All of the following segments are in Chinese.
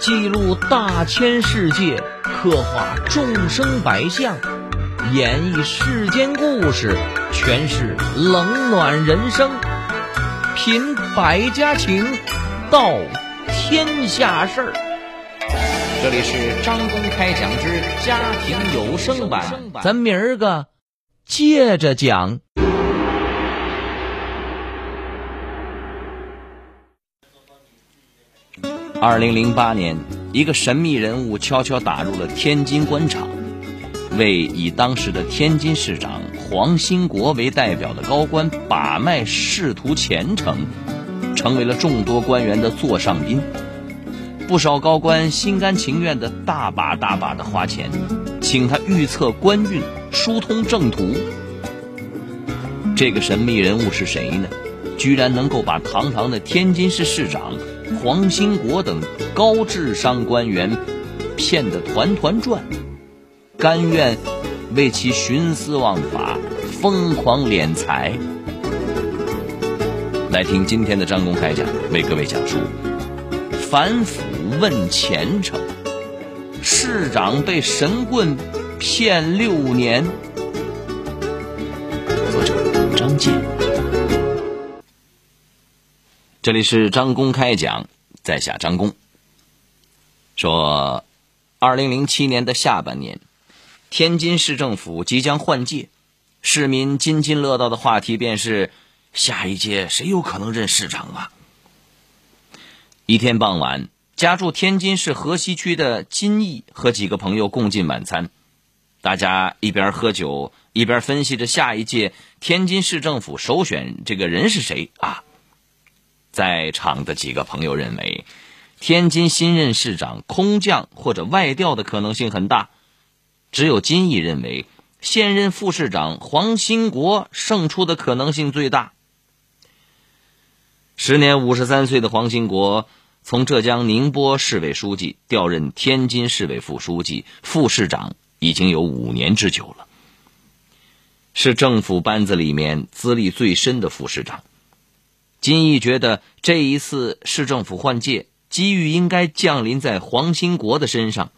记录大千世界，刻画众生百相，演绎世间故事，诠释冷暖人生，品百家情，道天下事儿。这里是张公开讲之家庭有声版，咱明儿个接着讲。二零零八年，一个神秘人物悄悄打入了天津官场，为以当时的天津市长黄兴国为代表的高官把脉仕途前程，成为了众多官员的座上宾。不少高官心甘情愿的大把大把的花钱，请他预测官运、疏通政途。这个神秘人物是谁呢？居然能够把堂堂的天津市市长。黄兴国等高智商官员骗得团团转，甘愿为其徇私枉法、疯狂敛财。来听今天的张公开讲，为各位讲述：反腐问前程，市长被神棍骗六年。作者张健。这里是张公开讲，在下张公。说，二零零七年的下半年，天津市政府即将换届，市民津津乐道的话题便是下一届谁有可能任市长啊？一天傍晚，家住天津市河西区的金义和几个朋友共进晚餐，大家一边喝酒一边分析着下一届天津市政府首选这个人是谁啊？在场的几个朋友认为，天津新任市长空降或者外调的可能性很大。只有金毅认为，现任副市长黄兴国胜出的可能性最大。时年五十三岁的黄兴国，从浙江宁波市委书记调任天津市委副书记、副市长，已经有五年之久了，是政府班子里面资历最深的副市长。金毅觉得这一次市政府换届，机遇应该降临在黄兴国的身上。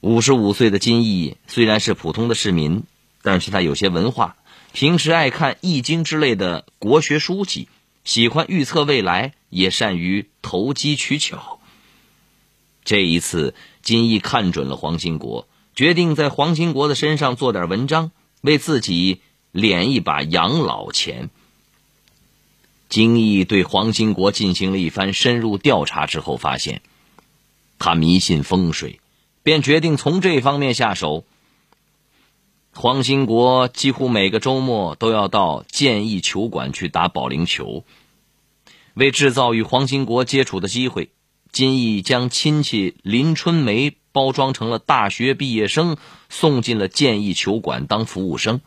五十五岁的金毅虽然是普通的市民，但是他有些文化，平时爱看《易经》之类的国学书籍，喜欢预测未来，也善于投机取巧。这一次，金毅看准了黄兴国，决定在黄兴国的身上做点文章，为自己敛一把养老钱。金毅对黄兴国进行了一番深入调查之后，发现他迷信风水，便决定从这方面下手。黄兴国几乎每个周末都要到建义球馆去打保龄球。为制造与黄兴国接触的机会，金毅将亲戚林春梅包装成了大学毕业生，送进了建义球馆当服务生。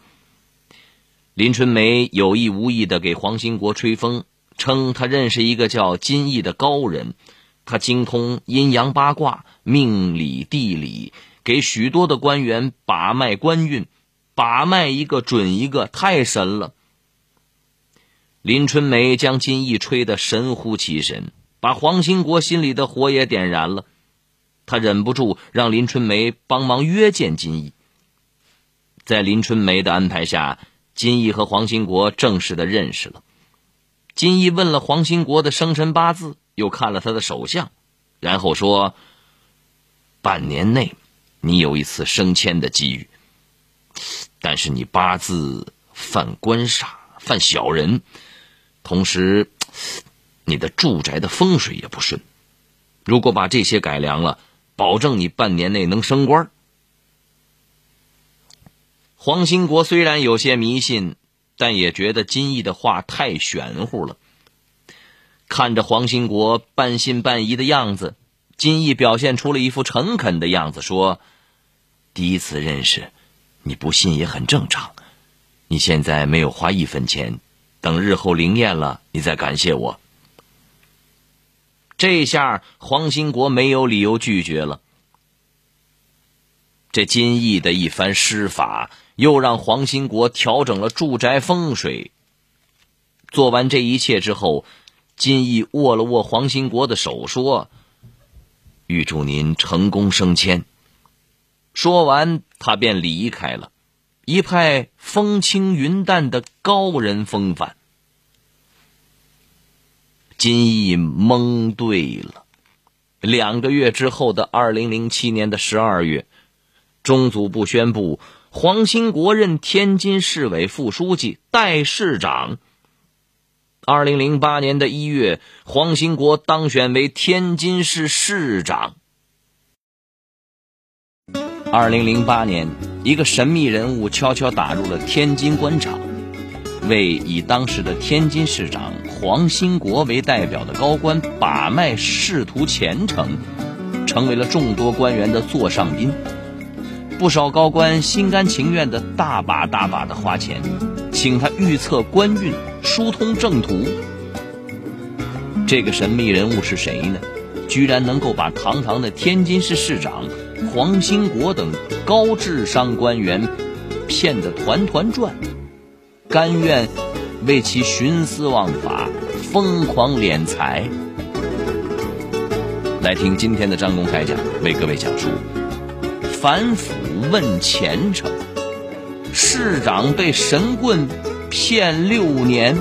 林春梅有意无意的给黄兴国吹风，称他认识一个叫金毅的高人，他精通阴阳八卦、命理地理，给许多的官员把脉官运，把脉一个准一个，太神了。林春梅将金毅吹得神乎其神，把黄兴国心里的火也点燃了，他忍不住让林春梅帮忙约见金毅。在林春梅的安排下。金毅和黄兴国正式的认识了。金毅问了黄兴国的生辰八字，又看了他的手相，然后说：“半年内，你有一次升迁的机遇，但是你八字犯官煞，犯小人，同时你的住宅的风水也不顺。如果把这些改良了，保证你半年内能升官。”黄兴国虽然有些迷信，但也觉得金毅的话太玄乎了。看着黄兴国半信半疑的样子，金毅表现出了一副诚恳的样子，说：“第一次认识，你不信也很正常。你现在没有花一分钱，等日后灵验了，你再感谢我。”这下黄兴国没有理由拒绝了。这金毅的一番施法。又让黄兴国调整了住宅风水。做完这一切之后，金毅握了握黄兴国的手，说：“预祝您成功升迁。说完，他便离开了，一派风轻云淡的高人风范。金毅蒙对了。两个月之后的二零零七年的十二月，中组部宣布黄兴国任天津市委副书记、代市长。二零零八年的一月，黄兴国当选为天津市市长。二零零八年，一个神秘人物悄悄打入了天津官场，为以当时的天津市长黄兴国为代表的高官把脉仕途前程，成为了众多官员的座上宾。不少高官心甘情愿的大把大把的花钱，请他预测官运、疏通正途。这个神秘人物是谁呢？居然能够把堂堂的天津市市长。黄兴国等高智商官员骗得团团转，甘愿为其徇私枉法、疯狂敛财。来听今天的张公开讲，为各位讲述：反腐问前程，市长被神棍骗六年。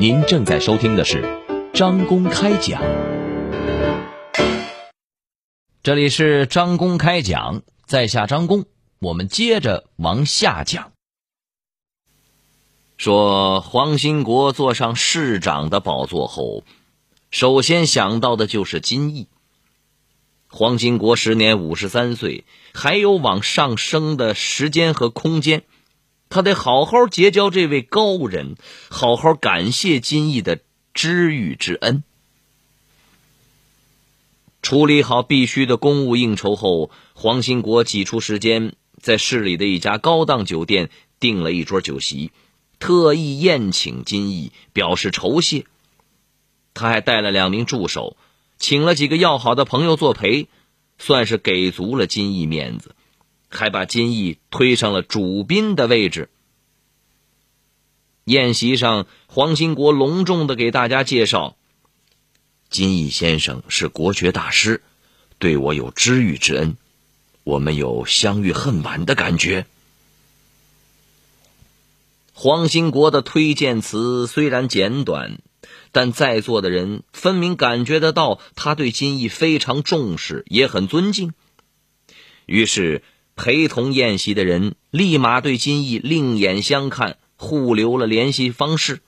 您正在收听的是张公开讲，这里是张公开讲，在下张公，我们接着往下讲。说黄兴国坐上市长的宝座后，首先想到的就是金义。黄兴国时年五十三岁，还有往上升的时间和空间。他得好好结交这位高人，好好感谢金义的知遇之恩。处理好必须的公务应酬后，黄兴国挤出时间，在市里的一家高档酒店订了一桌酒席，特意宴请金义，表示酬谢。他还带了两名助手，请了几个要好的朋友作陪，算是给足了金义面子。还把金毅推上了主宾的位置。宴席上，黄兴国隆重的给大家介绍：金毅先生是国学大师，对我有知遇之恩，我们有相遇恨晚的感觉。黄兴国的推荐词虽然简短，但在座的人分明感觉得到他对金毅非常重视，也很尊敬。于是。陪同宴席的人立马对金毅另眼相看，互留了联系方式。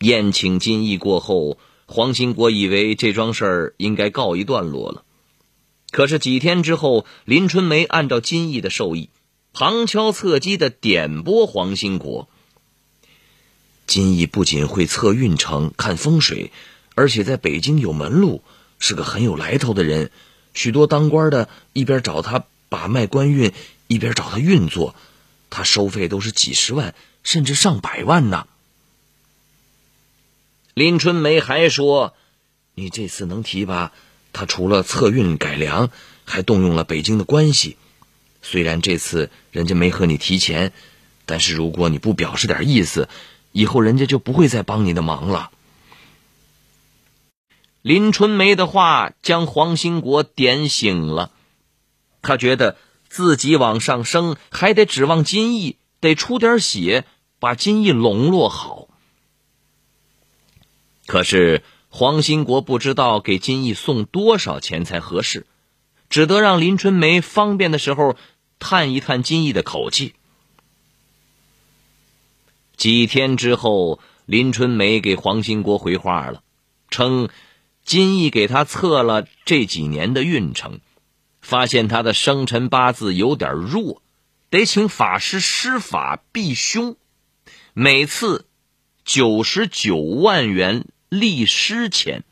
宴请金毅过后，黄兴国以为这桩事儿应该告一段落了。可是几天之后，林春梅按照金毅的授意，旁敲侧击的点拨黄兴国。金毅不仅会测运程、看风水，而且在北京有门路，是个很有来头的人。许多当官的一边找他把脉官运，一边找他运作，他收费都是几十万，甚至上百万呢。林春梅还说：“你这次能提拔他，除了测运改良，还动用了北京的关系。虽然这次人家没和你提钱，但是如果你不表示点意思，以后人家就不会再帮你的忙了。”林春梅的话将黄兴国点醒了，他觉得自己往上升还得指望金义，得出点血把金义笼络好。可是黄兴国不知道给金义送多少钱才合适，只得让林春梅方便的时候探一探金义的口气。几天之后，林春梅给黄兴国回话了，称。金毅给他测了这几年的运程，发现他的生辰八字有点弱，得请法师施法避凶，每次九十九万元立尸钱，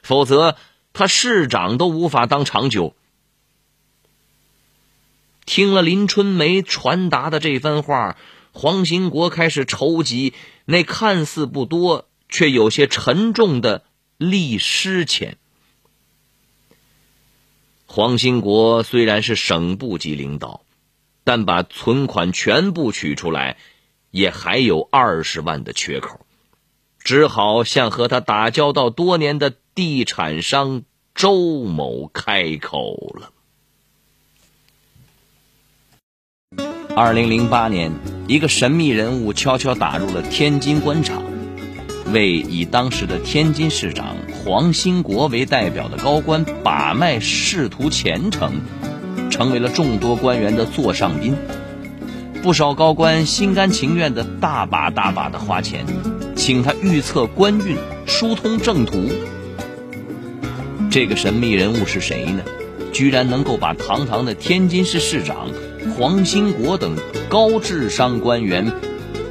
否则他市长都无法当长久。听了林春梅传达的这番话，黄兴国开始筹集那看似不多却有些沉重的。立师钱。黄兴国虽然是省部级领导，但把存款全部取出来，也还有二十万的缺口，只好向和他打交道多年的地产商周某开口了。二零零八年，一个神秘人物悄悄打入了天津官场，为以当时的天津市长黄兴国为代表的高官把脉仕途前程。成为了众多官员的座上宾，不少高官心甘情愿的大把大把的花钱，请他预测官运、疏通正途。这个神秘人物是谁呢？居然能够把堂堂的天津市市长黄兴国等高智商官员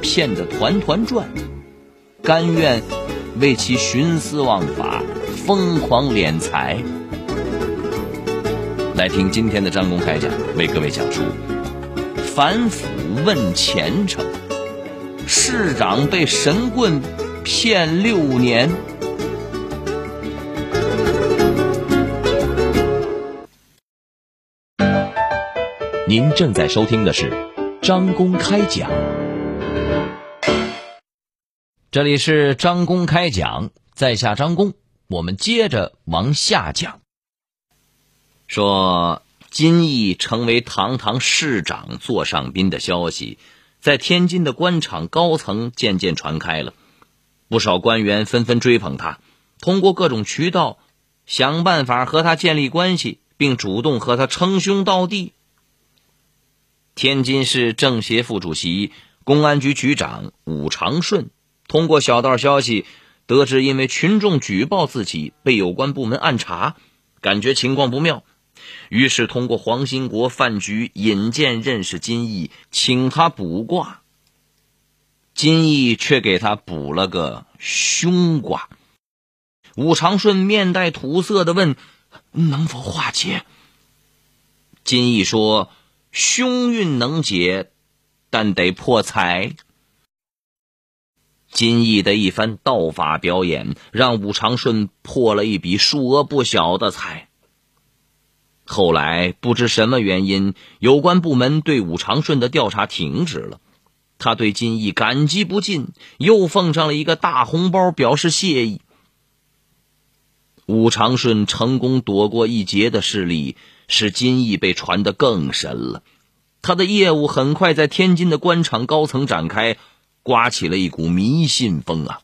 骗得团团转，甘愿为其徇私枉法、疯狂敛财。来听今天的张公开讲，为各位讲述反腐问前程，市长被神棍骗六年。您正在收听的是张公开讲，这里是张公开讲，在下张公，我们接着往下讲。说金毅成为堂堂市长座上宾的消息，在天津的官场高层渐渐传开了，不少官员纷纷追捧他，通过各种渠道想办法和他建立关系，并主动和他称兄道弟。天津市政协副主席、公安局局长武长顺通过小道消息得知，因为群众举报自己被有关部门暗查，感觉情况不妙。于是通过黄兴国饭局引荐认识金毅，请他卜卦。金毅却给他卜了个凶卦。武长顺面带土色的问：“能否化解？”金毅说：“凶运能解，但得破财。”金毅的一番道法表演，让武长顺破了一笔数额不小的财。后来不知什么原因，有关部门对武长顺的调查停止了。他对金毅感激不尽，又奉上了一个大红包表示谢意。武长顺成功躲过一劫的事例，使金毅被传得更深了。他的业务很快在天津的官场高层展开，刮起了一股迷信风啊！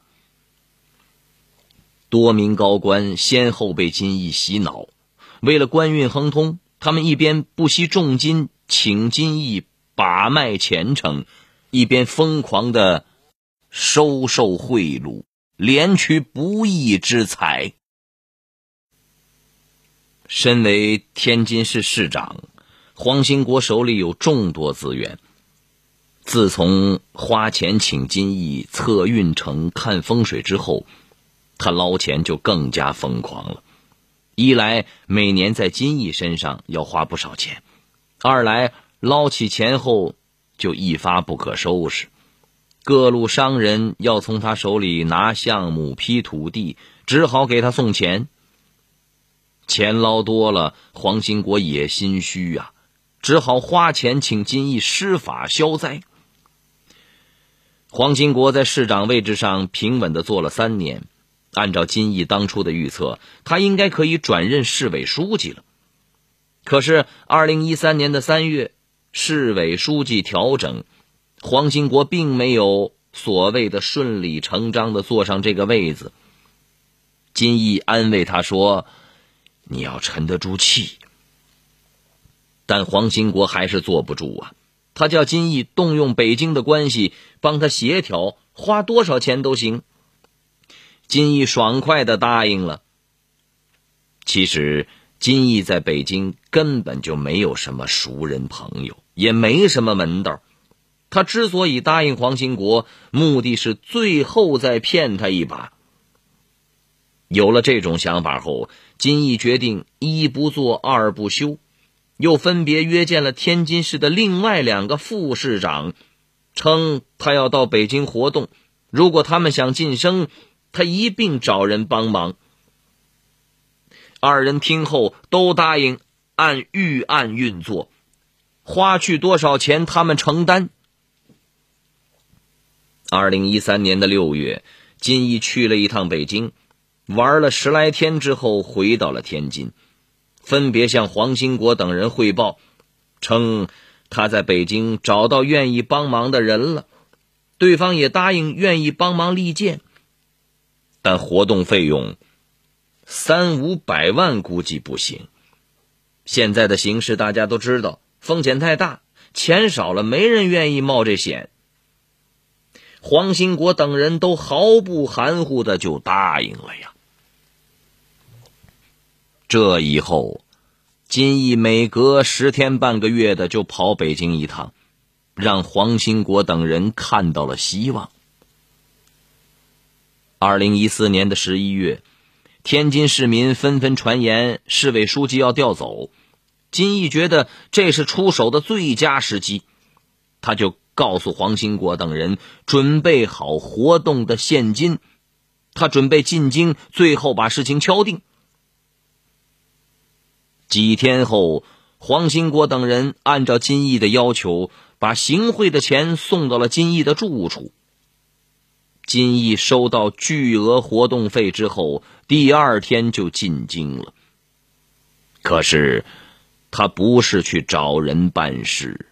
多名高官先后被金毅洗脑。为了官运亨通，他们一边不惜重金请金义把脉前程，一边疯狂的收受贿赂，连取不义之财。身为天津市市长，黄兴国手里有众多资源。自从花钱请金义测运程、看风水之后，他捞钱就更加疯狂了。一来每年在金毅身上要花不少钱，二来捞起钱后就一发不可收拾。各路商人要从他手里拿项目批土地，只好给他送钱。钱捞多了，黄兴国也心虚啊，只好花钱请金毅施法消灾。黄兴国在市长位置上平稳的做了三年。按照金毅当初的预测，他应该可以转任市委书记了。可是，二零一三年的三月，市委书记调整，黄兴国并没有所谓的顺理成章的坐上这个位子。金毅安慰他说：“你要沉得住气。”但黄兴国还是坐不住啊！他叫金毅动用北京的关系帮他协调，花多少钱都行。金义爽快的答应了。其实，金义在北京根本就没有什么熟人朋友，也没什么门道。他之所以答应黄兴国，目的是最后再骗他一把。有了这种想法后，金义决定一不做二不休，又分别约见了天津市的另外两个副市长，称他要到北京活动，如果他们想晋升。他一并找人帮忙，二人听后都答应按预案运作。花去多少钱他们承担。二零一三年的六月，金毅去了一趟北京，玩了十来天之后，回到了天津，分别向黄兴国等人汇报，称他在北京找到愿意帮忙的人了，对方也答应愿意帮忙立建，但活动费用。三五百万估计不行。现在的形势大家都知道，风险太大，钱少了没人愿意冒这险。黄兴国等人都毫不含糊的就答应了呀。这以后，金毅每隔十天半个月的就跑北京一趟，让黄兴国等人看到了希望。二零一四年的十一月。天津市民纷纷传言市委书记要调走，金毅觉得这是出手的最佳时机，他就告诉黄兴国等人准备好活动的现金，他准备进京，最后把事情敲定。几天后，黄兴国等人按照金毅的要求，把行贿的钱送到了金毅的住处。金毅收到巨额活动费之后，第二天就进京了。可是，他不是去找人办事，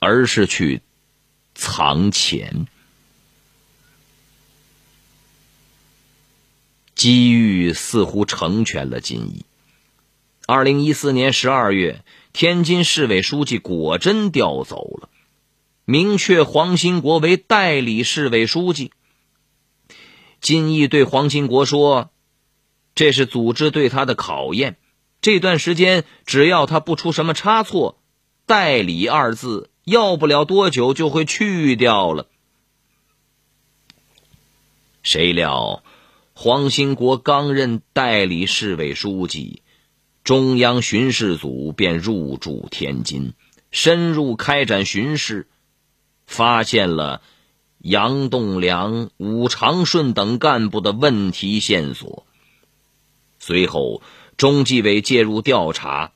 而是去藏钱。机遇似乎成全了金毅。二零一四年十二月，天津市委书记果真调走了，明确黄兴国为代理市委书记。金毅对黄兴国说：“这是组织对他的考验。这段时间，只要他不出什么差错，‘代理’二字要不了多久就会去掉了。”谁料，黄兴国刚任代理市委书记，中央巡视组便入驻天津，深入开展巡视，发现了。杨栋梁、武长顺等干部的问题线索。随后，中纪委介入调查，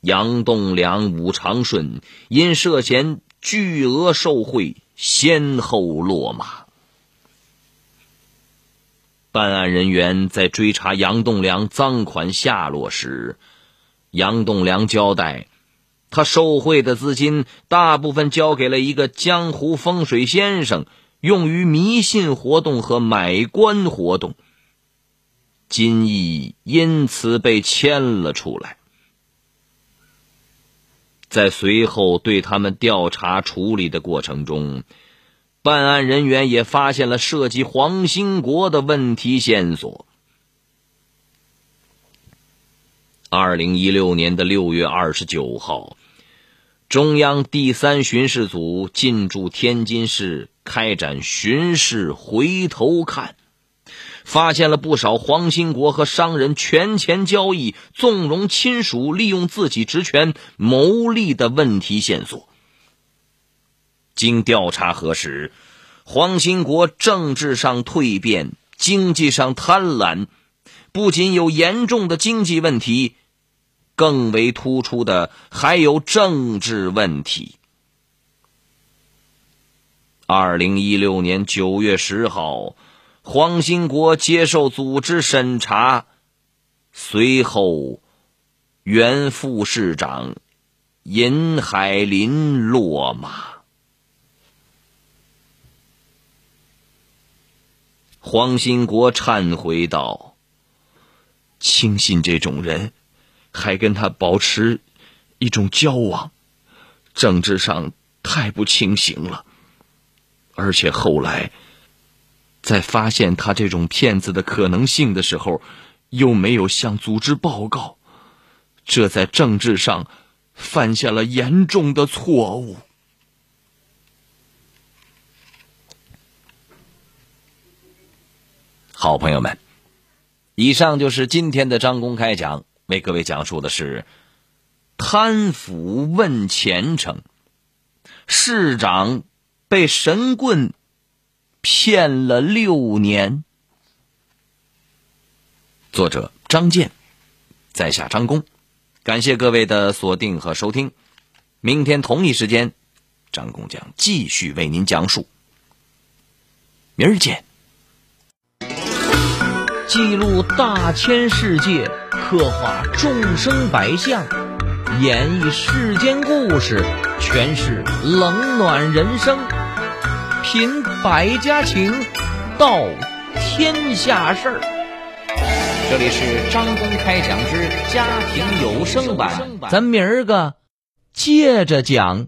杨栋梁、武长顺因涉嫌巨额受贿，先后落马。办案人员在追查杨栋梁赃款下落时，杨栋梁交代。他受贿的资金大部分交给了一个江湖风水先生，用于迷信活动和买官活动。金毅因此被牵了出来。在随后对他们调查处理的过程中，办案人员也发现了涉及黄兴国的问题线索。二零一六年的六月二十九号，中央第三巡视组进驻天津市开展巡视，回头看，发现了不少黄兴国和商人权钱交易、纵容亲属利用自己职权牟利的问题线索。经调查核实，黄兴国政治上蜕变，经济上贪婪。不仅有严重的经济问题，更为突出的还有政治问题。二零一六年九月十号，黄兴国接受组织审查，随后原副市长尹海林落马。黄兴国忏悔道。轻信这种人，还跟他保持一种交往，政治上太不清醒了。而且后来，在发现他这种骗子的可能性的时候，又没有向组织报告，这在政治上犯下了严重的错误。好朋友们。以上就是今天的张公开讲，为各位讲述的是贪腐问前程，市长被神棍骗了六年。作者张健，在下张工，感谢各位的锁定和收听。明天同一时间，张工将继续为您讲述。明儿见。记录大千世界，刻画众生百相，演绎世间故事，诠释冷暖人生，品百家情，道天下事儿。这里是张公开讲之家庭有声版，咱明儿个接着讲。